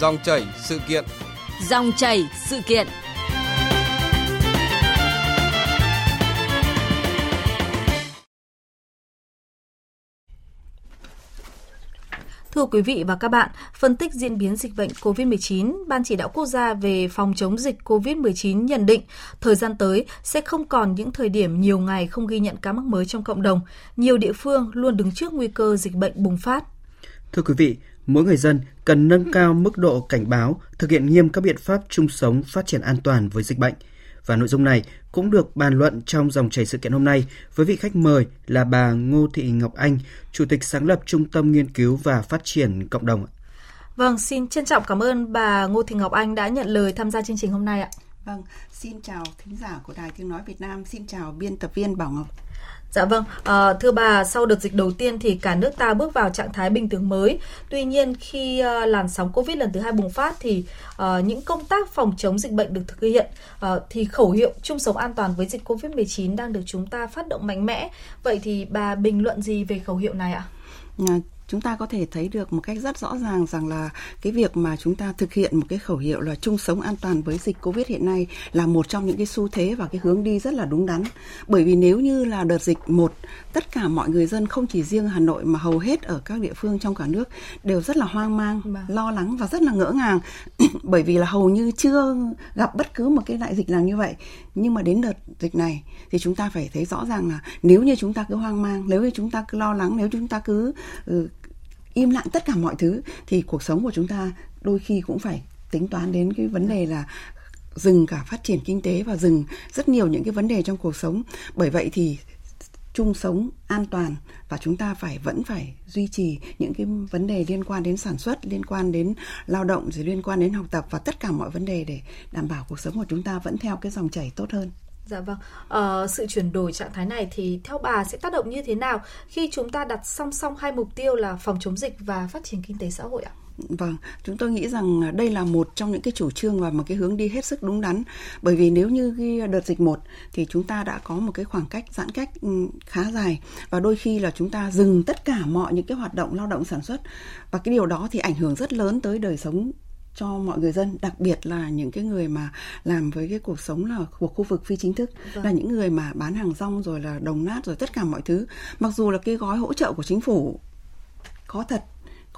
Dòng chảy sự kiện. Dòng chảy sự kiện. Thưa quý vị và các bạn, phân tích diễn biến dịch bệnh COVID-19, Ban chỉ đạo quốc gia về phòng chống dịch COVID-19 nhận định thời gian tới sẽ không còn những thời điểm nhiều ngày không ghi nhận ca mắc mới trong cộng đồng. Nhiều địa phương luôn đứng trước nguy cơ dịch bệnh bùng phát. Thưa quý vị, mỗi người dân cần nâng cao mức độ cảnh báo, thực hiện nghiêm các biện pháp chung sống phát triển an toàn với dịch bệnh. Và nội dung này cũng được bàn luận trong dòng chảy sự kiện hôm nay với vị khách mời là bà Ngô Thị Ngọc Anh, Chủ tịch sáng lập Trung tâm Nghiên cứu và Phát triển Cộng đồng. Vâng, xin trân trọng cảm ơn bà Ngô Thị Ngọc Anh đã nhận lời tham gia chương trình hôm nay ạ. Vâng, xin chào thính giả của Đài Tiếng Nói Việt Nam, xin chào biên tập viên Bảo Ngọc. Dạ vâng, à, thưa bà, sau đợt dịch đầu tiên thì cả nước ta bước vào trạng thái bình thường mới. Tuy nhiên khi uh, làn sóng Covid lần thứ hai bùng phát thì uh, những công tác phòng chống dịch bệnh được thực hiện uh, thì khẩu hiệu chung sống an toàn với dịch Covid-19 đang được chúng ta phát động mạnh mẽ. Vậy thì bà bình luận gì về khẩu hiệu này ạ? Chúng ta có thể thấy được một cách rất rõ ràng rằng là cái việc mà chúng ta thực hiện một cái khẩu hiệu là chung sống an toàn với dịch Covid hiện nay là một trong những cái xu thế và cái hướng đi rất là đúng đắn. Bởi vì nếu như là đợt dịch một, tất cả mọi người dân không chỉ riêng Hà Nội mà hầu hết ở các địa phương trong cả nước đều rất là hoang mang, vâng. lo lắng và rất là ngỡ ngàng bởi vì là hầu như chưa gặp bất cứ một cái đại dịch nào như vậy. Nhưng mà đến đợt dịch này thì chúng ta phải thấy rõ ràng là nếu như chúng ta cứ hoang mang, nếu như chúng ta cứ lo lắng, nếu chúng ta cứ ừ, im lặng tất cả mọi thứ, thì cuộc sống của chúng ta đôi khi cũng phải tính toán đến cái vấn đề là dừng cả phát triển kinh tế và dừng rất nhiều những cái vấn đề trong cuộc sống. Bởi vậy thì chung sống an toàn và chúng ta phải, vẫn phải duy trì những cái vấn đề liên quan đến sản xuất, liên quan đến lao động, rồi liên quan đến học tập và tất cả mọi vấn đề để đảm bảo cuộc sống của chúng ta vẫn theo cái dòng chảy tốt hơn. Dạ vâng, ờ, sự chuyển đổi trạng thái này thì theo bà sẽ tác động như thế nào khi chúng ta đặt song song hai mục tiêu là phòng chống dịch và phát triển kinh tế xã hội ạ? Vâng, chúng tôi nghĩ rằng à, đây là một trong những cái chủ trương và một cái hướng đi hết sức đúng đắn. Bởi vì nếu như cái đợt dịch một thì chúng ta đã có một cái khoảng cách giãn cách ừ, khá dài và đôi khi là chúng ta dừng tất cả mọi những cái hoạt động lao động sản xuất và cái điều đó thì ảnh hưởng rất lớn tới đời sống cho mọi người dân đặc biệt là những cái người mà làm với cái cuộc sống là của khu vực phi chính thức vâng. là những người mà bán hàng rong rồi là đồng nát rồi tất cả mọi thứ mặc dù là cái gói hỗ trợ của chính phủ có thật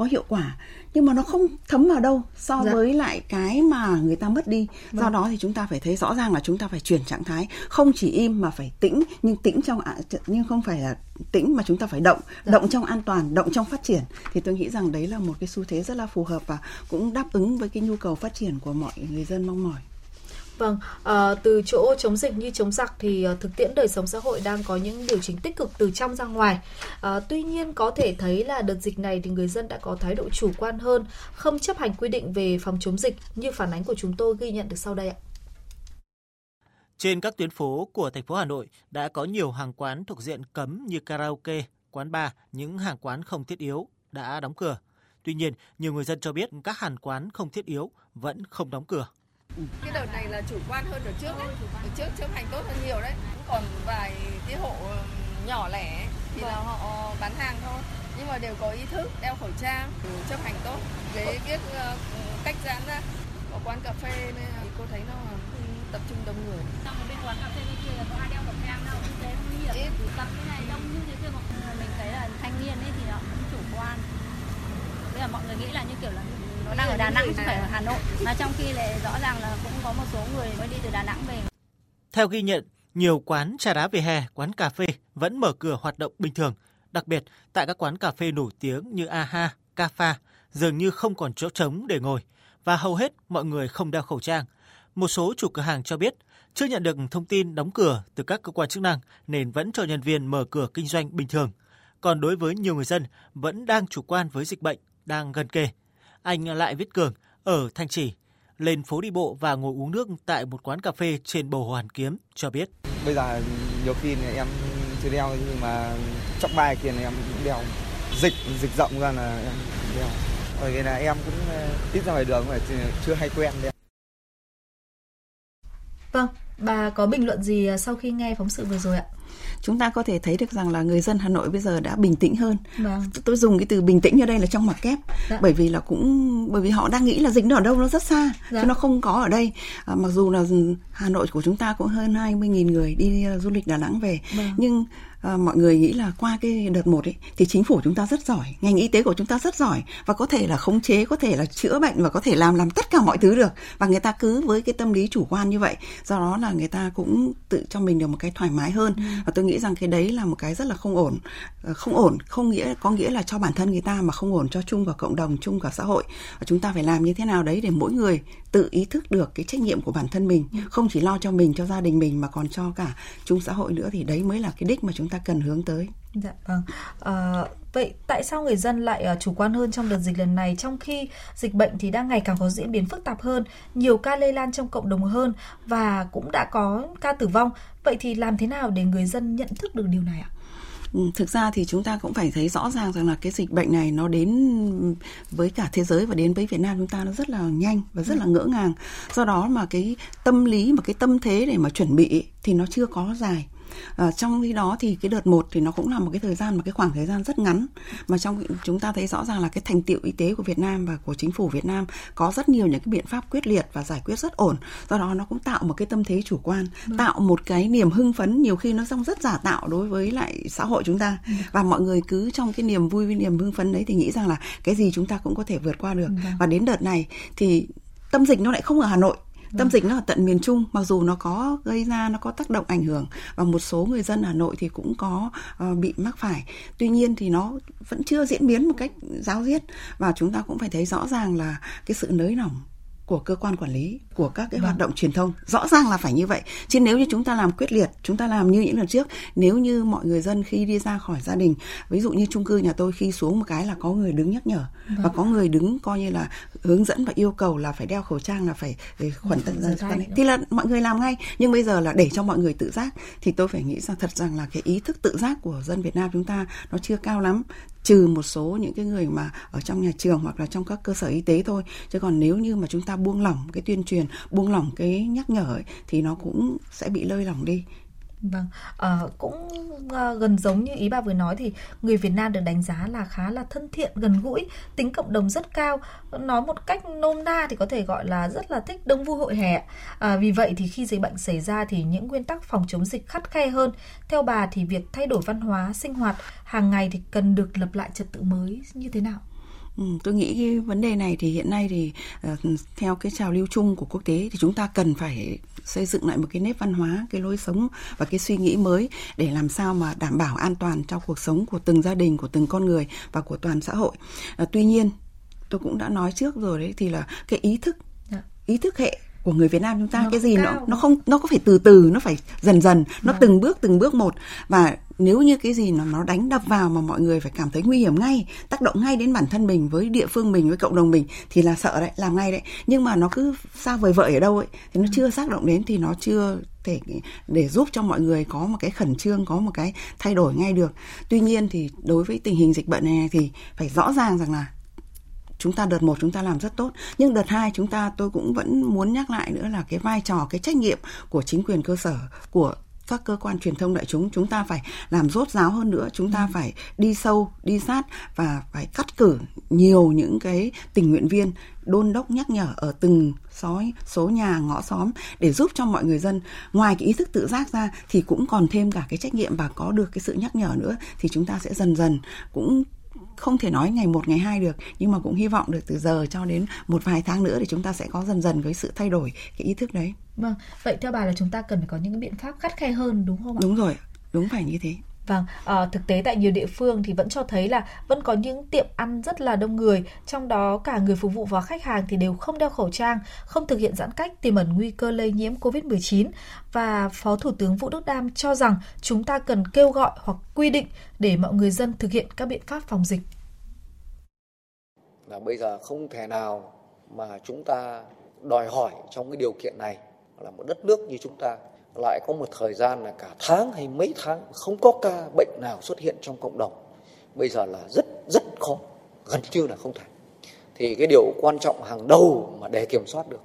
có hiệu quả nhưng mà nó không thấm vào đâu so dạ. với lại cái mà người ta mất đi vâng. do đó thì chúng ta phải thấy rõ ràng là chúng ta phải chuyển trạng thái không chỉ im mà phải tĩnh nhưng tĩnh trong nhưng không phải là tĩnh mà chúng ta phải động dạ. động trong an toàn động trong phát triển thì tôi nghĩ rằng đấy là một cái xu thế rất là phù hợp và cũng đáp ứng với cái nhu cầu phát triển của mọi người dân mong mỏi Vâng, à, từ chỗ chống dịch như chống giặc thì à, thực tiễn đời sống xã hội đang có những điều chỉnh tích cực từ trong ra ngoài. À, tuy nhiên có thể thấy là đợt dịch này thì người dân đã có thái độ chủ quan hơn, không chấp hành quy định về phòng chống dịch như phản ánh của chúng tôi ghi nhận được sau đây ạ. Trên các tuyến phố của thành phố Hà Nội đã có nhiều hàng quán thuộc diện cấm như karaoke, quán bar, những hàng quán không thiết yếu đã đóng cửa. Tuy nhiên, nhiều người dân cho biết các hàng quán không thiết yếu vẫn không đóng cửa. Cái đợt này là chủ quan hơn đợt trước đấy. Đợt trước chấp hành tốt hơn nhiều đấy. Còn vài cái hộ nhỏ lẻ thì là họ bán hàng thôi. Nhưng mà đều có ý thức đeo khẩu trang, chấp hành tốt. Cái biết ờ, cách giãn ra. Có quán cà phê nên cô thấy nó tập trung đông người. Trong bên quán cà phê bên kia là có ai đeo khẩu trang đâu, như thế nguy hiểm. Ít. Tập cái này đông như thế kia mà mình thấy là thanh niên ấy thì nó cũng chủ quan. Bây giờ mọi người nghĩ là như kiểu là nó đang ở Đà Nẵng chứ không phải ở Hà Nội mà trong khi lại rõ ràng là cũng có một số người mới đi từ Đà Nẵng về. Theo ghi nhận, nhiều quán trà đá về hè, quán cà phê vẫn mở cửa hoạt động bình thường. Đặc biệt, tại các quán cà phê nổi tiếng như AHA, Cafa, dường như không còn chỗ trống để ngồi và hầu hết mọi người không đeo khẩu trang. Một số chủ cửa hàng cho biết chưa nhận được thông tin đóng cửa từ các cơ quan chức năng nên vẫn cho nhân viên mở cửa kinh doanh bình thường. Còn đối với nhiều người dân vẫn đang chủ quan với dịch bệnh đang gần kề anh Lại Viết Cường ở Thanh Trì lên phố đi bộ và ngồi uống nước tại một quán cà phê trên bầu Hoàn Kiếm cho biết. Bây giờ nhiều khi em chưa đeo nhưng mà trong bài kia em cũng đeo. Dịch dịch rộng ra là em đeo. Bởi vì là em cũng ờ, ít ra ngoài đường mà chưa hay quen đeo. Vâng, bà có bình luận gì sau khi nghe phóng sự vừa rồi ạ? Chúng ta có thể thấy được rằng là người dân Hà Nội bây giờ đã bình tĩnh hơn. Vâng. Tôi dùng cái từ bình tĩnh ở đây là trong mặt kép, dạ. bởi vì là cũng bởi vì họ đang nghĩ là dịch nó ở đâu nó rất xa, dạ. chứ nó không có ở đây. À, mặc dù là Hà Nội của chúng ta cũng hơn 20.000 người đi uh, du lịch Đà Nẵng về, vâng. nhưng à, mọi người nghĩ là qua cái đợt một ấy thì chính phủ chúng ta rất giỏi ngành y tế của chúng ta rất giỏi và có thể là khống chế có thể là chữa bệnh và có thể làm làm tất cả mọi thứ được và người ta cứ với cái tâm lý chủ quan như vậy do đó là người ta cũng tự cho mình được một cái thoải mái hơn ừ. và tôi nghĩ rằng cái đấy là một cái rất là không ổn ờ, không ổn không nghĩa có nghĩa là cho bản thân người ta mà không ổn cho chung cả cộng đồng chung cả xã hội và chúng ta phải làm như thế nào đấy để mỗi người tự ý thức được cái trách nhiệm của bản thân mình ừ. không chỉ lo cho mình cho gia đình mình mà còn cho cả chung xã hội nữa thì đấy mới là cái đích mà chúng ta cần hướng tới. Dạ vâng. À, vậy tại sao người dân lại ờ, chủ quan hơn trong đợt dịch lần này trong khi dịch bệnh thì đang ngày càng có diễn biến phức tạp hơn, nhiều ca lây lan trong cộng đồng hơn và cũng đã có ca tử vong. Vậy thì làm thế nào để người dân nhận thức được điều này ạ? Ừ, thực ra thì chúng ta cũng phải thấy rõ ràng rằng là cái dịch bệnh này nó đến với cả thế giới và đến với Việt Nam chúng ta nó rất là nhanh và rất là ngỡ ngàng do đó mà cái tâm lý mà cái tâm thế để mà chuẩn bị thì nó chưa có dài à, trong khi đó thì cái đợt một thì nó cũng là một cái thời gian một cái khoảng thời gian rất ngắn mà trong chúng ta thấy rõ ràng là cái thành tiệu y tế của Việt Nam và của chính phủ Việt Nam có rất nhiều những cái biện pháp quyết liệt và giải quyết rất ổn do đó nó cũng tạo một cái tâm thế chủ quan ừ. tạo một cái niềm hưng phấn nhiều khi nó trong rất giả tạo đối với lại xã hội chúng ta ừ. và mọi người cứ trong cái niềm vui với niềm hưng phấn đấy thì nghĩ rằng là cái gì chúng ta cũng có thể vượt qua được ừ. và đến đợt này thì tâm dịch nó lại không ở Hà Nội Tâm dịch nó ở tận miền Trung, mặc dù nó có gây ra nó có tác động ảnh hưởng và một số người dân Hà Nội thì cũng có uh, bị mắc phải. Tuy nhiên thì nó vẫn chưa diễn biến một cách giáo diết và chúng ta cũng phải thấy rõ ràng là cái sự nới lỏng của cơ quan quản lý của các cái vâng. hoạt động truyền thông. Rõ ràng là phải như vậy. Chứ nếu như chúng ta làm quyết liệt chúng ta làm như những lần trước nếu như mọi người dân khi đi ra khỏi gia đình ví dụ như chung cư nhà tôi khi xuống một cái là có người đứng nhắc nhở vâng. và có người đứng coi như là hướng dẫn và yêu cầu là phải đeo khẩu trang là phải khuẩn tận dân thì là mọi người làm ngay. Nhưng bây giờ là để cho mọi người tự giác thì tôi phải nghĩ rằng thật rằng là cái ý thức tự giác của dân Việt Nam chúng ta nó chưa cao lắm trừ một số những cái người mà ở trong nhà trường hoặc là trong các cơ sở y tế thôi. Chứ còn nếu như mà chúng ta buông lỏng cái tuyên truyền buông lỏng cái nhắc nhở ấy, thì nó cũng sẽ bị lơi lỏng đi. Vâng, à, cũng à, gần giống như ý bà vừa nói thì người Việt Nam được đánh giá là khá là thân thiện, gần gũi, tính cộng đồng rất cao. Nói một cách nôm na thì có thể gọi là rất là thích đông vui hội hè. À, vì vậy thì khi dịch bệnh xảy ra thì những nguyên tắc phòng chống dịch khắt khe hơn. Theo bà thì việc thay đổi văn hóa, sinh hoạt hàng ngày thì cần được lập lại trật tự mới như thế nào? Ừ, tôi nghĩ cái vấn đề này thì hiện nay thì uh, theo cái trào lưu chung của quốc tế thì chúng ta cần phải xây dựng lại một cái nếp văn hóa, cái lối sống và cái suy nghĩ mới để làm sao mà đảm bảo an toàn cho cuộc sống của từng gia đình, của từng con người và của toàn xã hội. Uh, tuy nhiên tôi cũng đã nói trước rồi đấy thì là cái ý thức dạ. ý thức hệ của người Việt Nam chúng ta nó cái gì cao. nó nó không nó có phải từ từ nó phải dần dần nó vâng. từng bước từng bước một và nếu như cái gì nó nó đánh đập vào mà mọi người phải cảm thấy nguy hiểm ngay tác động ngay đến bản thân mình với địa phương mình với cộng đồng mình thì là sợ đấy làm ngay đấy nhưng mà nó cứ xa vời vợi ở đâu ấy thì nó chưa tác động đến thì nó chưa thể để giúp cho mọi người có một cái khẩn trương có một cái thay đổi ngay được tuy nhiên thì đối với tình hình dịch bệnh này thì phải rõ ràng rằng là chúng ta đợt một chúng ta làm rất tốt. Nhưng đợt hai chúng ta tôi cũng vẫn muốn nhắc lại nữa là cái vai trò cái trách nhiệm của chính quyền cơ sở của các cơ quan truyền thông đại chúng. Chúng ta phải làm rốt ráo hơn nữa chúng ta ừ. phải đi sâu đi sát và phải cắt cử nhiều những cái tình nguyện viên đôn đốc nhắc nhở ở từng xói số nhà ngõ xóm để giúp cho mọi người dân. Ngoài cái ý thức tự giác ra thì cũng còn thêm cả cái trách nhiệm và có được cái sự nhắc nhở nữa thì chúng ta sẽ dần dần cũng không thể nói ngày một ngày hai được nhưng mà cũng hy vọng được từ giờ cho đến một vài tháng nữa thì chúng ta sẽ có dần dần cái sự thay đổi cái ý thức đấy. Vâng vậy theo bà là chúng ta cần phải có những biện pháp khắt khe hơn đúng không ạ? Đúng rồi đúng phải như thế Vâng, à, thực tế tại nhiều địa phương thì vẫn cho thấy là vẫn có những tiệm ăn rất là đông người, trong đó cả người phục vụ và khách hàng thì đều không đeo khẩu trang, không thực hiện giãn cách tiềm ẩn nguy cơ lây nhiễm COVID-19 và Phó Thủ tướng Vũ Đức Đam cho rằng chúng ta cần kêu gọi hoặc quy định để mọi người dân thực hiện các biện pháp phòng dịch. Là bây giờ không thể nào mà chúng ta đòi hỏi trong cái điều kiện này là một đất nước như chúng ta lại có một thời gian là cả tháng hay mấy tháng không có ca bệnh nào xuất hiện trong cộng đồng. Bây giờ là rất rất khó, gần như là không thể. Thì cái điều quan trọng hàng đầu mà để kiểm soát được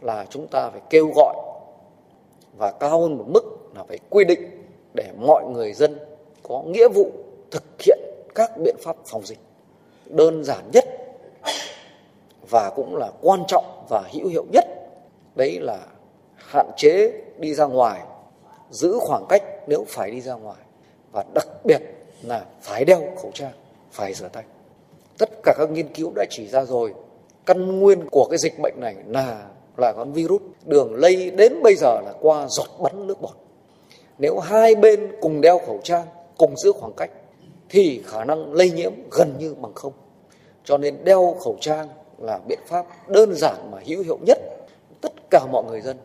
là chúng ta phải kêu gọi và cao hơn một mức là phải quy định để mọi người dân có nghĩa vụ thực hiện các biện pháp phòng dịch đơn giản nhất và cũng là quan trọng và hữu hiệu nhất. Đấy là hạn chế đi ra ngoài, giữ khoảng cách nếu phải đi ra ngoài. Và đặc biệt là phải đeo khẩu trang, phải rửa tay. Tất cả các nghiên cứu đã chỉ ra rồi, căn nguyên của cái dịch bệnh này là là con virus. Đường lây đến bây giờ là qua giọt bắn nước bọt. Nếu hai bên cùng đeo khẩu trang, cùng giữ khoảng cách, thì khả năng lây nhiễm gần như bằng không. Cho nên đeo khẩu trang là biện pháp đơn giản mà hữu hiệu nhất. Tất cả mọi người dân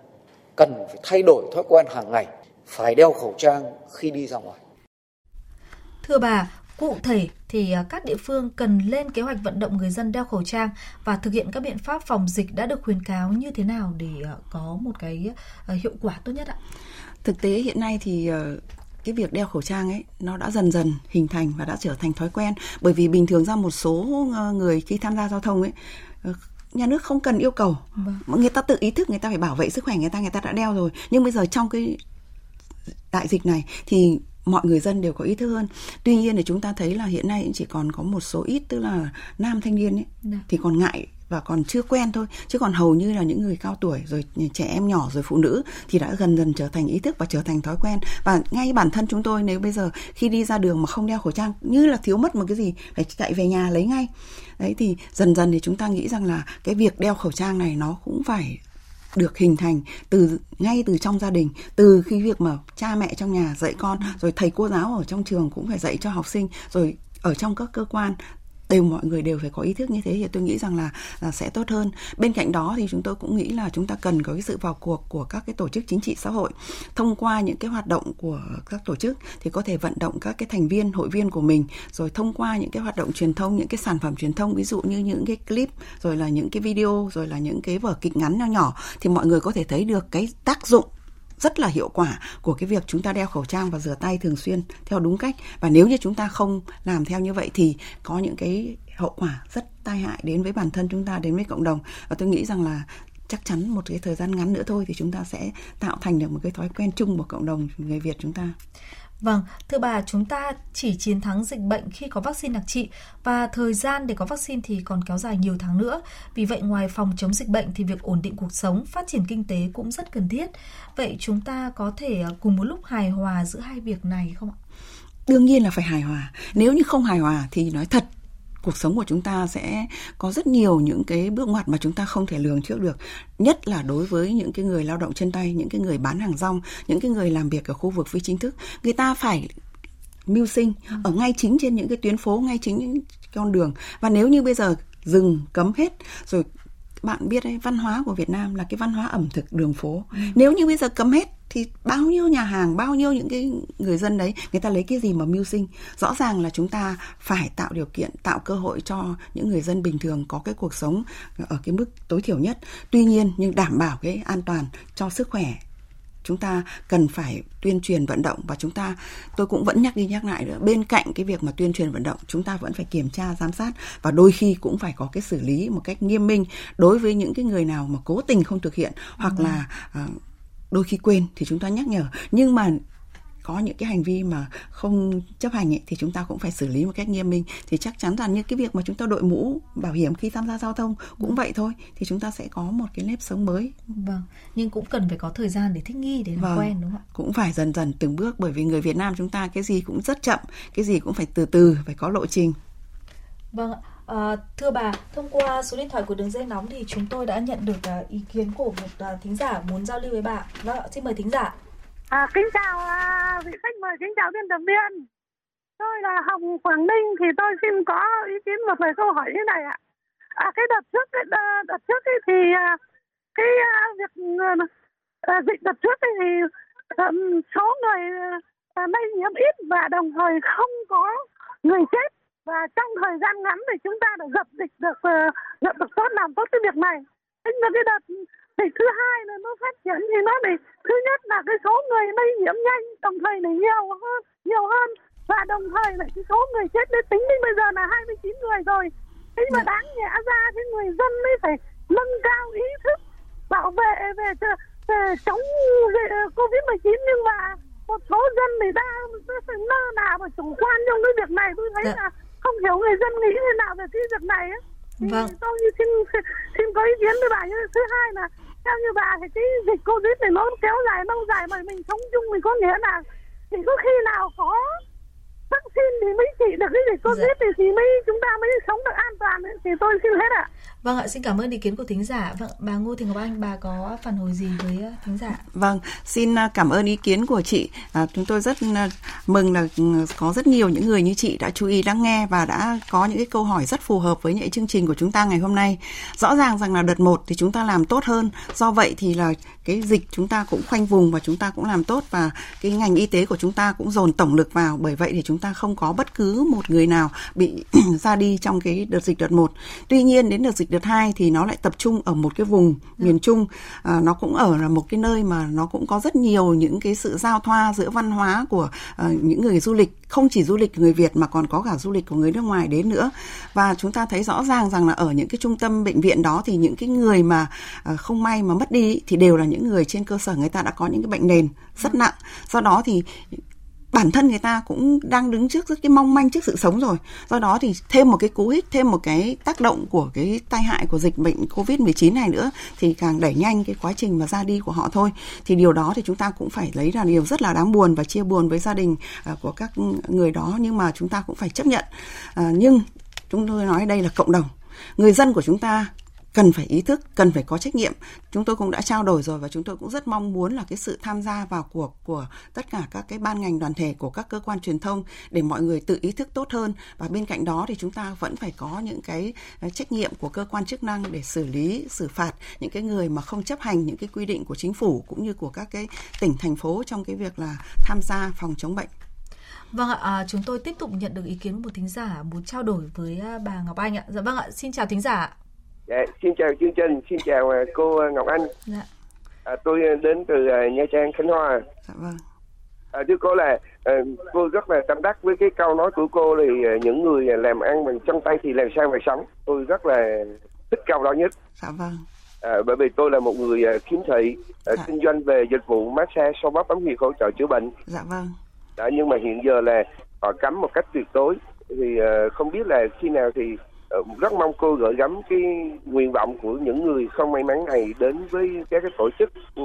cần phải thay đổi thói quen hàng ngày phải đeo khẩu trang khi đi ra ngoài thưa bà Cụ thể thì à, các địa phương cần lên kế hoạch vận động người dân đeo khẩu trang và thực hiện các biện pháp phòng dịch đã được khuyến cáo như thế nào để à, có một cái à, hiệu quả tốt nhất ạ? Thực tế hiện nay thì cái việc đeo khẩu trang ấy nó đã dần dần hình thành và đã trở thành thói quen bởi vì bình thường ra một số người khi tham gia giao thông ấy ờ, nhà nước không cần yêu cầu vâng. người ta tự ý thức người ta phải bảo vệ sức khỏe người ta người ta đã đeo rồi nhưng bây giờ trong cái đại dịch này thì mọi người dân đều có ý thức hơn tuy nhiên thì chúng ta thấy là hiện nay chỉ còn có một số ít tức là nam thanh niên ấy Đạ. Dạ. thì còn ngại và còn chưa quen thôi. Chứ còn hầu như là những người cao tuổi, rồi trẻ em nhỏ, rồi phụ nữ thì đã dần dần trở thành ý thức và trở thành thói quen. Và ngay bản thân chúng tôi, nếu bây giờ khi đi ra đường mà không đeo khẩu trang, như là thiếu mất một cái gì, phải chạy về nhà lấy ngay. Đấy, thì dần dần thì chúng ta nghĩ rằng là cái việc đeo khẩu trang này nó cũng phải được hình thành từ, ngay từ trong gia đình. Từ khi việc mà cha mẹ trong nhà dạy con, rồi thầy cô giáo ở trong trường cũng phải dạy cho học sinh, rồi ở trong các cơ quan đều mọi người đều phải có ý thức như thế thì tôi nghĩ rằng là, là sẽ tốt hơn. Bên cạnh đó thì chúng tôi cũng nghĩ là chúng ta cần có cái sự vào cuộc của các cái tổ chức chính trị xã hội. Thông qua những cái hoạt động của các tổ chức thì có thể vận động các cái thành viên hội viên của mình. Rồi thông qua những cái hoạt động truyền thông những cái sản phẩm truyền thông ví dụ như những cái clip rồi là những cái video rồi là những cái vở kịch ngắn nhỏ nhỏ thì mọi người có thể thấy được cái tác dụng rất là hiệu quả của cái việc chúng ta đeo khẩu trang và rửa tay thường xuyên theo đúng cách và nếu như chúng ta không làm theo như vậy thì có những cái hậu quả rất tai hại đến với bản thân chúng ta, đến với cộng đồng và tôi nghĩ rằng là chắc chắn một cái thời gian ngắn nữa thôi thì chúng ta sẽ tạo thành được một cái thói quen chung của cộng đồng người Việt chúng ta. Vâng, thưa bà, chúng ta chỉ chiến thắng dịch bệnh khi có vaccine đặc trị và thời gian để có vaccine thì còn kéo dài nhiều tháng nữa. Vì vậy ngoài phòng chống dịch bệnh thì việc ổn định cuộc sống, phát triển kinh tế cũng rất cần thiết. Vậy chúng ta có thể à, cùng một lúc hài hòa giữa hai việc này không ạ? Đương nhiên là phải hài hòa. Nếu như không hài hòa thì nói thật cuộc sống của chúng ta sẽ có rất nhiều những cái bước ngoặt mà chúng ta không thể lường trước được. Nhất là đối với những cái người lao động chân tay, những cái người bán hàng rong, những cái người làm việc ở khu vực phi chính thức. Người ta phải mưu sinh ở ngay chính trên những cái tuyến phố, ngay chính những con đường. Và nếu như bây giờ dừng cấm hết, rồi bạn biết đấy văn hóa của Việt Nam là cái văn hóa ẩm thực đường phố. Ừ. nếu như bây giờ cấm hết thì bao nhiêu nhà hàng bao nhiêu những cái người dân đấy người ta lấy cái gì mà mưu sinh? Rõ ràng là chúng ta phải tạo điều kiện tạo cơ hội cho những người dân bình thường có cái cuộc sống ở cái mức tối thiểu nhất. Tuy nhiên nhưng đảm bảo cái an toàn cho sức khỏe chúng ta cần phải tuyên truyền vận động và chúng ta tôi cũng vẫn nhắc đi nhắc lại nữa bên cạnh cái việc mà tuyên truyền vận động chúng ta vẫn phải kiểm tra giám sát và đôi khi cũng phải có cái xử lý một cách nghiêm minh đối với những cái người nào mà cố tình không thực hiện hoặc ừ. là uh, đôi khi quên thì chúng ta nhắc nhở nhưng mà có những cái hành vi mà không chấp hành ấy, thì chúng ta cũng phải xử lý một cách nghiêm minh thì chắc chắn rằng như cái việc mà chúng ta đội mũ bảo hiểm khi tham gia giao thông cũng vậy thôi thì chúng ta sẽ có một cái nếp sống mới vâng nhưng cũng cần phải có thời gian để thích nghi để làm vâng. quen đúng không ạ cũng phải dần dần từng bước bởi vì người Việt Nam chúng ta cái gì cũng rất chậm cái gì cũng phải từ từ phải có lộ trình vâng ạ À, thưa bà, thông qua số điện thoại của đường dây nóng thì chúng tôi đã nhận được uh, ý kiến của một uh, thính giả muốn giao lưu với bà. Vâng, xin mời thính giả. À, kính chào à, vị khách mời, kính chào biên tập viên. Tôi là Hồng Quảng Ninh thì tôi xin có ý kiến một vài câu hỏi như này ạ. À, cái đợt trước cái đợt trước ấy thì à, cái à, việc à, à, dịch đợt trước ấy thì um, số người à, lây nhiễm ít và đồng thời không có người chết và trong thời gian ngắn thì chúng ta đã dập dịch được uh, dập được tốt làm tốt cái việc này. Nhưng mà cái đợt thì thứ hai là nó phát triển thì nó này thứ nhất là cái số người lây nhiễm nhanh đồng thời là nhiều hơn nhiều hơn và đồng thời là cái số người chết đến tính đến bây giờ là 29 người rồi thế mà dạ. đáng nhẽ ra thì người dân mới phải nâng cao ý thức bảo vệ về, về, về chống covid 19 nhưng mà một số dân người ta nơ nào và chủ quan trong cái việc này tôi thấy dạ. là không hiểu người dân nghĩ thế nào về cái việc này ấy. Thì vâng. tôi xin xin có ý kiến với bà như thứ hai là theo như bà thì cái dịch covid này nó kéo dài lâu dài mà mình sống chung mình có nghĩa là thì có khi nào có vaccine thì mới trị được cái dịch covid dạ. thì, thì mới chúng ta mới sống được an toàn ấy. thì tôi xin hết ạ Vâng ạ, xin cảm ơn ý kiến của thính giả. Vâng, bà Ngô Thị Ngọc Anh, bà có phản hồi gì với ờ, thính giả? Vâng, xin ờ, cảm ơn ý kiến của chị. À, chúng tôi rất ờ, mừng là ừ, có rất nhiều những người như chị đã chú ý lắng nghe và đã có những cái câu hỏi rất phù hợp với những chương trình của chúng ta ngày hôm nay. Rõ ràng rằng là đợt 1 thì chúng ta làm tốt hơn. Do vậy thì là cái dịch chúng ta cũng khoanh vùng và chúng ta cũng làm tốt và cái ngành y tế của chúng ta cũng dồn tổng lực vào. Bởi vậy thì chúng ta không có bất cứ một người nào bị ra đi trong cái đợt dịch đợt 1. Tuy nhiên đến đợt dịch đợt 2 thì nó lại tập trung ở một cái vùng ừ. miền Trung à, nó cũng ở là một cái nơi mà nó cũng có rất nhiều những cái sự giao thoa giữa văn hóa của uh, những người du lịch không chỉ du lịch người Việt mà còn có cả du lịch của người nước ngoài đến nữa và chúng ta thấy rõ ràng rằng là ở những cái trung tâm bệnh viện đó thì những cái người mà uh, không may mà mất đi thì đều là những người trên cơ sở người ta đã có những cái bệnh nền rất nặng do đó thì bản thân người ta cũng đang đứng trước rất cái mong manh trước sự sống rồi. Do đó thì thêm một cái cú hích, thêm một cái tác động của cái tai hại của dịch bệnh covid 19 này nữa thì càng đẩy nhanh cái quá trình mà ra đi của họ thôi. Thì điều đó thì chúng ta cũng phải lấy là điều rất là đáng buồn và chia buồn với gia đình à, của các người đó nhưng mà chúng ta cũng phải chấp nhận. À, nhưng chúng tôi nói đây là cộng đồng. Người dân của chúng ta cần phải ý thức, cần phải có trách nhiệm. Chúng tôi cũng đã trao đổi rồi và chúng tôi cũng rất mong muốn là cái sự tham gia vào cuộc của tất cả các cái ban ngành đoàn thể của các cơ quan truyền thông để mọi người tự ý thức tốt hơn và bên cạnh đó thì chúng ta vẫn phải có những cái à, trách nhiệm của cơ quan chức năng để xử lý, xử phạt những cái người mà không chấp hành những cái quy định của chính phủ cũng như của các cái tỉnh thành phố trong cái việc là tham gia phòng chống bệnh. Vâng ạ, à, chúng tôi tiếp tục nhận được ý kiến của một thính giả muốn trao đổi với à, bà Ngọc Anh ạ. Dạ vâng ạ, xin chào thính giả. Dạ, xin chào chương trình, xin chào à, cô à, Ngọc Anh. Dạ. À, tôi đến từ à, Nha Trang, Khánh Hòa. Dạ vâng. À, thưa cô là à, cô rất là tâm đắc với cái câu nói của cô thì những người làm ăn bằng chân tay thì làm sao mà sống. Tôi rất là thích câu đó nhất. Dạ vâng. À, bởi vì tôi là một người khiếm thị dạ. kinh doanh về dịch vụ massage, xoa bóp bấm huyệt hỗ trợ chữa bệnh. Dạ vâng. Đó, nhưng mà hiện giờ là họ cấm một cách tuyệt đối thì uh, không biết là khi nào thì rất mong cô gửi gắm cái nguyện vọng của những người không may mắn này đến với các cái tổ chức ừ,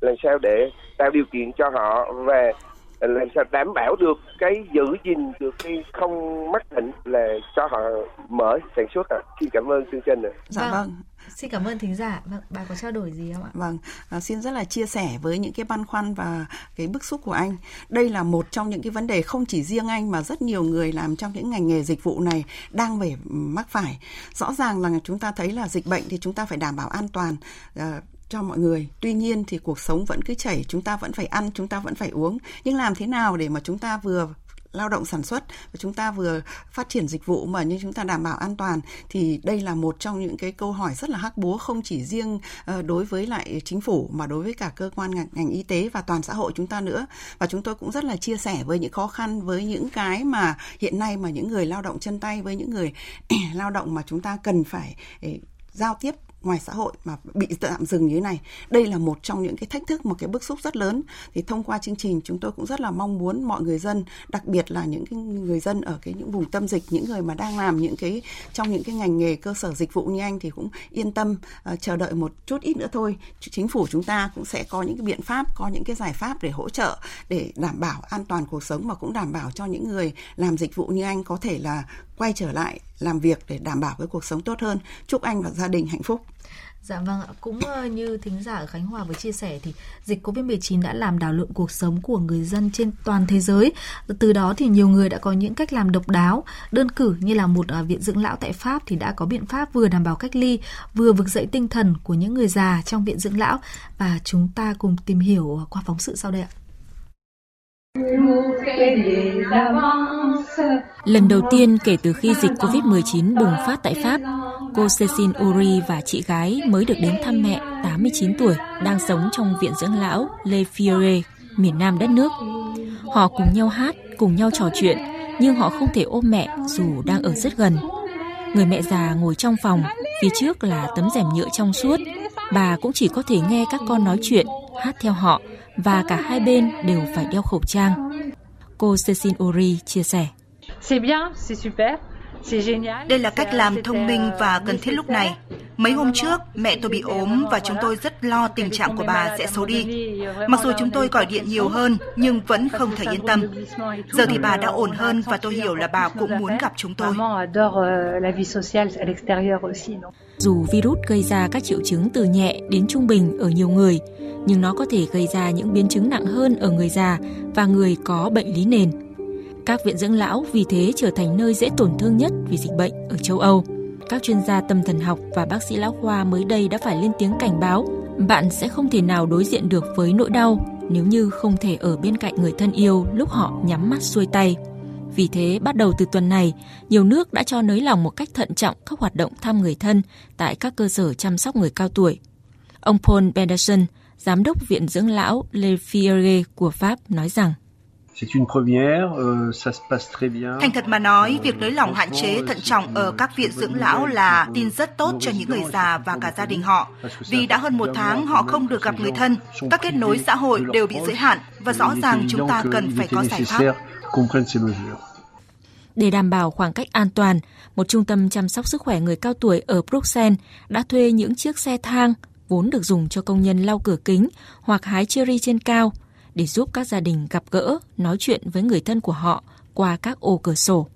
làm sao để tạo điều kiện cho họ và làm sao đảm bảo được cái giữ gìn được cái không mắc bệnh là cho họ mở sản xuất ạ. À. Xin cảm ơn chương trình ạ. À. Dạ vâng. Xin cảm ơn thính giả. Vâng, bà có trao đổi gì không ạ? Vâng, à, xin rất là chia sẻ với những cái băn khoăn và cái bức xúc của anh. Đây là một trong những cái vấn đề không chỉ riêng anh mà rất nhiều người làm trong những ngành nghề dịch vụ này đang phải ừ, mắc phải. Rõ ràng là chúng ta thấy là dịch bệnh thì chúng ta phải đảm bảo an toàn. À, cho mọi người. Tuy nhiên thì cuộc sống vẫn cứ chảy, chúng ta vẫn phải ăn, chúng ta vẫn phải uống. Nhưng làm thế nào để mà chúng ta vừa lao động sản xuất và chúng ta vừa phát triển dịch vụ mà như chúng ta đảm bảo an toàn thì đây là một trong những cái câu hỏi rất là hắc búa không chỉ riêng ờ, đối với lại chính phủ mà đối với cả cơ quan ngành, ngành y tế và toàn xã hội chúng ta nữa. Và chúng tôi cũng rất là chia sẻ với những khó khăn với những cái mà hiện nay mà những người lao động chân tay với những người lao động mà chúng ta cần phải ờ, giao tiếp ngoài xã hội mà bị tạm dừng như thế này. Đây là một trong những cái thách thức một cái bức xúc rất lớn. Thì thông qua chương trình chúng tôi cũng rất là mong muốn mọi người dân đặc biệt là những cái người dân ở cái những vùng tâm dịch những người mà đang làm những cái trong những cái ngành nghề cơ sở dịch vụ như anh thì cũng yên tâm uh, chờ đợi một chút ít nữa thôi. Chính phủ chúng ta cũng sẽ có những cái biện pháp có những cái giải pháp để hỗ trợ để đảm bảo an toàn cuộc sống và cũng đảm bảo cho những người làm dịch vụ như anh có thể là quay trở lại làm việc để đảm bảo cái cuộc sống tốt hơn. Chúc anh và gia đình hạnh phúc. Dạ vâng ạ, cũng ờ, như thính giả ở Khánh Hòa vừa chia sẻ thì dịch Covid-19 đã làm đảo lộn cuộc sống của người dân trên toàn thế giới. Từ đó thì nhiều người đã có những cách làm độc đáo, đơn cử như là một ờ, viện dưỡng lão tại Pháp thì đã có biện pháp vừa đảm bảo cách ly, vừa vực dậy tinh thần của những người già trong viện dưỡng lão và chúng ta cùng tìm hiểu qua phóng sự sau đây ạ. Lần đầu tiên kể từ khi dịch COVID-19 bùng phát tại Pháp, cô Cecile Uri và chị gái mới được đến thăm mẹ 89 tuổi đang sống trong viện dưỡng lão Le Fiore, miền nam đất nước. Họ cùng nhau hát, cùng nhau trò chuyện, nhưng họ không thể ôm mẹ dù đang ở rất gần. Người mẹ già ngồi trong phòng, phía trước là tấm rèm nhựa trong suốt. Bà cũng chỉ có thể nghe các con nói chuyện, hát theo họ và cả hai bên đều phải đeo khẩu trang. Cô Cecile Uri chia sẻ. Đây là cách làm thông minh và cần thiết lúc này. Mấy hôm trước, mẹ tôi bị ốm và chúng tôi rất lo tình trạng của bà sẽ xấu đi. Mặc dù chúng tôi gọi điện nhiều hơn nhưng vẫn không thể yên tâm. Giờ thì bà đã ổn hơn và tôi hiểu là bà cũng muốn gặp chúng tôi. Dù virus gây ra các triệu chứng từ nhẹ đến trung bình ở nhiều người, nhưng nó có thể gây ra những biến chứng nặng hơn ở người già và người có bệnh lý nền. Các viện dưỡng lão vì thế trở thành nơi dễ tổn thương nhất vì dịch bệnh ở châu Âu. Các chuyên gia tâm thần học và bác sĩ lão khoa mới đây đã phải lên tiếng cảnh báo bạn sẽ không thể nào đối diện được với nỗi đau nếu như không thể ở bên cạnh người thân yêu lúc họ nhắm mắt xuôi tay. Vì thế, bắt đầu từ tuần này, nhiều nước đã cho nới lỏng một cách thận trọng các hoạt động thăm người thân tại các cơ sở chăm sóc người cao tuổi. Ông Paul Benderson, giám đốc Viện Dưỡng lão Le Fiere của Pháp nói rằng Thành thật mà nói, việc nới lỏng hạn chế thận trọng ở các viện dưỡng lão là tin rất tốt cho những người già và cả gia đình họ. Vì đã hơn một tháng họ không được gặp người thân, các kết nối xã hội đều bị giới hạn và rõ ràng chúng ta cần phải có giải pháp. Để đảm bảo khoảng cách an toàn, một trung tâm chăm sóc sức khỏe người cao tuổi ở Bruxelles đã thuê những chiếc xe thang vốn được dùng cho công nhân lau cửa kính hoặc hái cherry trên cao để giúp các gia đình gặp gỡ, nói chuyện với người thân của họ qua các ô cửa sổ.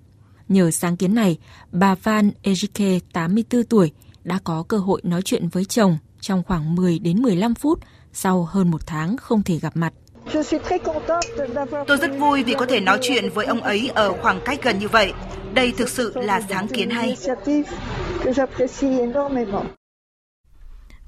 Nhờ sáng kiến này, bà Van Ejike, 84 tuổi, đã có cơ hội nói chuyện với chồng trong khoảng 10 đến 15 phút sau hơn một tháng không thể gặp mặt. Tôi rất vui vì có thể nói chuyện với ông ấy ở khoảng cách gần như vậy. Đây thực sự là sáng kiến hay.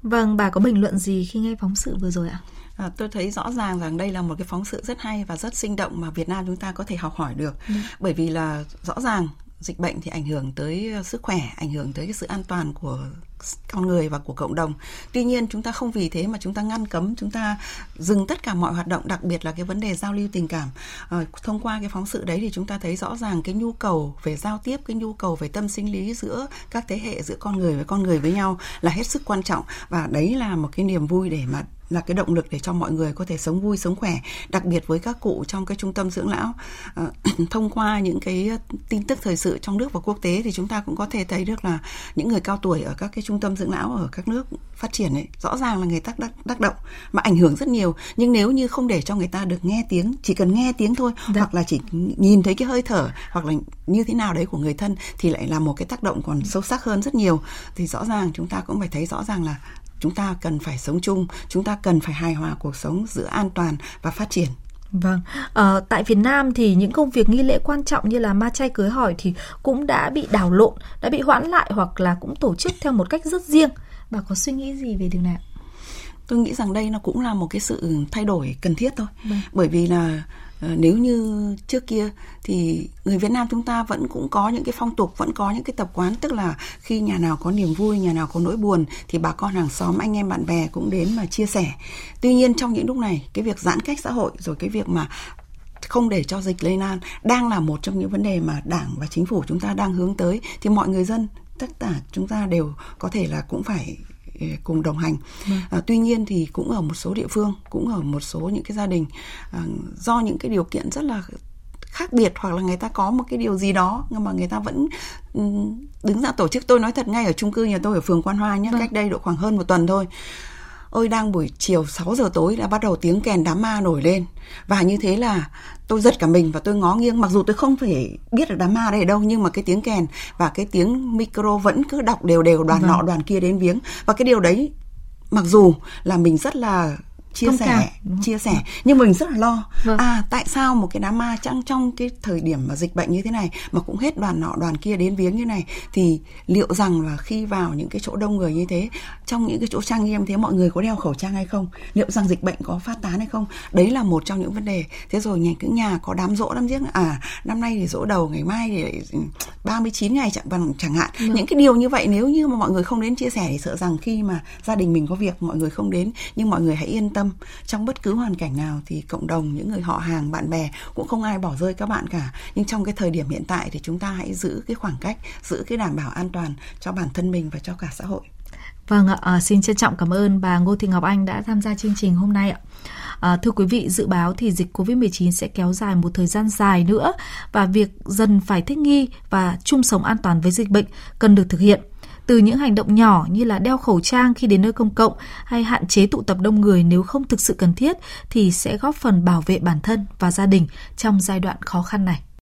Vâng, bà có bình luận gì khi nghe phóng sự vừa rồi ạ? À, tôi thấy rõ ràng rằng đây là một cái phóng sự rất hay và rất sinh động mà Việt Nam chúng ta có thể học hỏi được. Ừ. Bởi vì là rõ ràng dịch bệnh thì ảnh hưởng tới sức khỏe, ảnh hưởng tới cái sự an toàn của con người và của cộng đồng. Tuy nhiên chúng ta không vì thế mà chúng ta ngăn cấm, chúng ta dừng tất cả mọi hoạt động, đặc biệt là cái vấn đề giao lưu tình cảm. À, thông qua cái phóng sự đấy thì chúng ta thấy rõ ràng cái nhu cầu về giao tiếp, cái nhu cầu về tâm sinh lý giữa các thế hệ, giữa con người với con người với nhau là hết sức quan trọng và đấy là một cái niềm vui để mà là cái động lực để cho mọi người có thể sống vui sống khỏe đặc biệt với các cụ trong cái trung tâm dưỡng lão à, thông qua những cái tin tức thời sự trong nước và quốc tế thì chúng ta cũng có thể thấy được là những người cao tuổi ở các cái trung tâm dưỡng lão ở các nước phát triển ấy rõ ràng là người tác đắc, tác động mà ảnh hưởng rất nhiều nhưng nếu như không để cho người ta được nghe tiếng chỉ cần nghe tiếng thôi Được. Dạ. hoặc là chỉ nhìn thấy cái hơi thở hoặc là như thế nào đấy của người thân thì lại là một cái tác động còn sâu sắc hơn rất nhiều thì rõ ràng chúng ta cũng phải thấy rõ ràng là chúng ta cần phải sống chung chúng ta cần phải hài hòa cuộc sống giữa an toàn và phát triển Vâng, ờ, tại Việt Nam thì những công việc nghi lễ quan trọng như là ma chay cưới hỏi thì cũng đã bị đảo lộn, đã bị hoãn lại hoặc là cũng tổ chức theo một cách rất riêng. Bà có suy nghĩ gì về điều này? Tôi nghĩ rằng đây nó cũng là một cái sự thay đổi cần thiết thôi. Vâng. Bởi vì là Ờ, nếu như trước kia thì người Việt Nam chúng ta vẫn cũng có những cái phong tục, vẫn có những cái tập quán. Tức là khi nhà nào có niềm vui, nhà nào có nỗi buồn thì bà con hàng xóm, anh em bạn bè cũng đến mà chia sẻ. Tuy nhiên trong những lúc này, cái việc giãn cách xã hội rồi cái việc mà không để cho dịch lây lan đang là một trong những vấn đề mà đảng và chính phủ chúng ta đang hướng tới, thì mọi người dân, tất cả chúng ta đều có thể là cũng phải cùng đồng hành vâng. à, tuy nhiên thì cũng ở một số địa phương cũng ở một số những cái gia đình à, do những cái điều kiện rất là khác biệt hoặc là người ta có một cái điều gì đó nhưng mà người ta vẫn ừ, đứng ra tổ chức tôi nói thật ngay ở chung cư nhà tôi ở phường Quan Hoa nhé vâng. cách đây độ khoảng hơn một tuần thôi ôi đang buổi chiều 6 giờ tối đã bắt đầu tiếng kèn đám ma nổi lên. Và như thế là tôi giật cả mình và tôi ngó nghiêng. Mặc dù tôi không phải biết được đám ma đây ở đâu nhưng mà cái tiếng kèn và cái tiếng micro vẫn cứ đọc đều đều đoàn vâng. nọ đoàn kia đến viếng. Và cái điều đấy mặc dù là mình rất là chia Thông sẻ cảm. chia sẻ nhưng mình rất là lo vâng. à tại sao một cái đám ma chẳng trong cái thời điểm mà dịch bệnh như thế này mà cũng hết đoàn nọ đoàn kia đến viếng như này thì liệu rằng là khi vào những cái chỗ đông người như thế trong những cái chỗ trang nghiêm thế mọi người có đeo khẩu trang hay không liệu rằng dịch bệnh có phát tán hay không đấy là một trong những vấn đề thế rồi nhà cứ nhà có đám dỗ đám giếng à năm nay thì dỗ đầu ngày mai thì 39 ngày chẳng bằng chẳng hạn vâng. những cái điều như vậy nếu như mà mọi người không đến chia sẻ thì sợ rằng khi mà gia đình mình có việc mọi người không đến nhưng mọi người hãy yên tâm tâm trong bất cứ hoàn cảnh nào thì cộng đồng những người họ hàng bạn bè cũng không ai bỏ rơi các bạn cả nhưng trong cái thời điểm hiện tại thì chúng ta hãy giữ cái khoảng cách giữ cái đảm bảo an toàn cho bản thân mình và cho cả xã hội Vâng ạ, à, xin trân trọng cảm ơn bà Ngô Thị Ngọc Anh đã tham gia chương trình hôm nay ạ. À, thưa quý vị, dự báo thì dịch COVID-19 sẽ kéo dài một thời gian dài nữa và việc dần phải thích nghi và chung sống an toàn với dịch bệnh cần được thực hiện. Từ những hành động nhỏ như là đeo khẩu trang khi đến nơi công cộng hay hạn chế tụ tập đông người nếu không thực sự cần thiết thì sẽ góp phần bảo vệ bản thân và gia đình trong giai đoạn khó khăn này.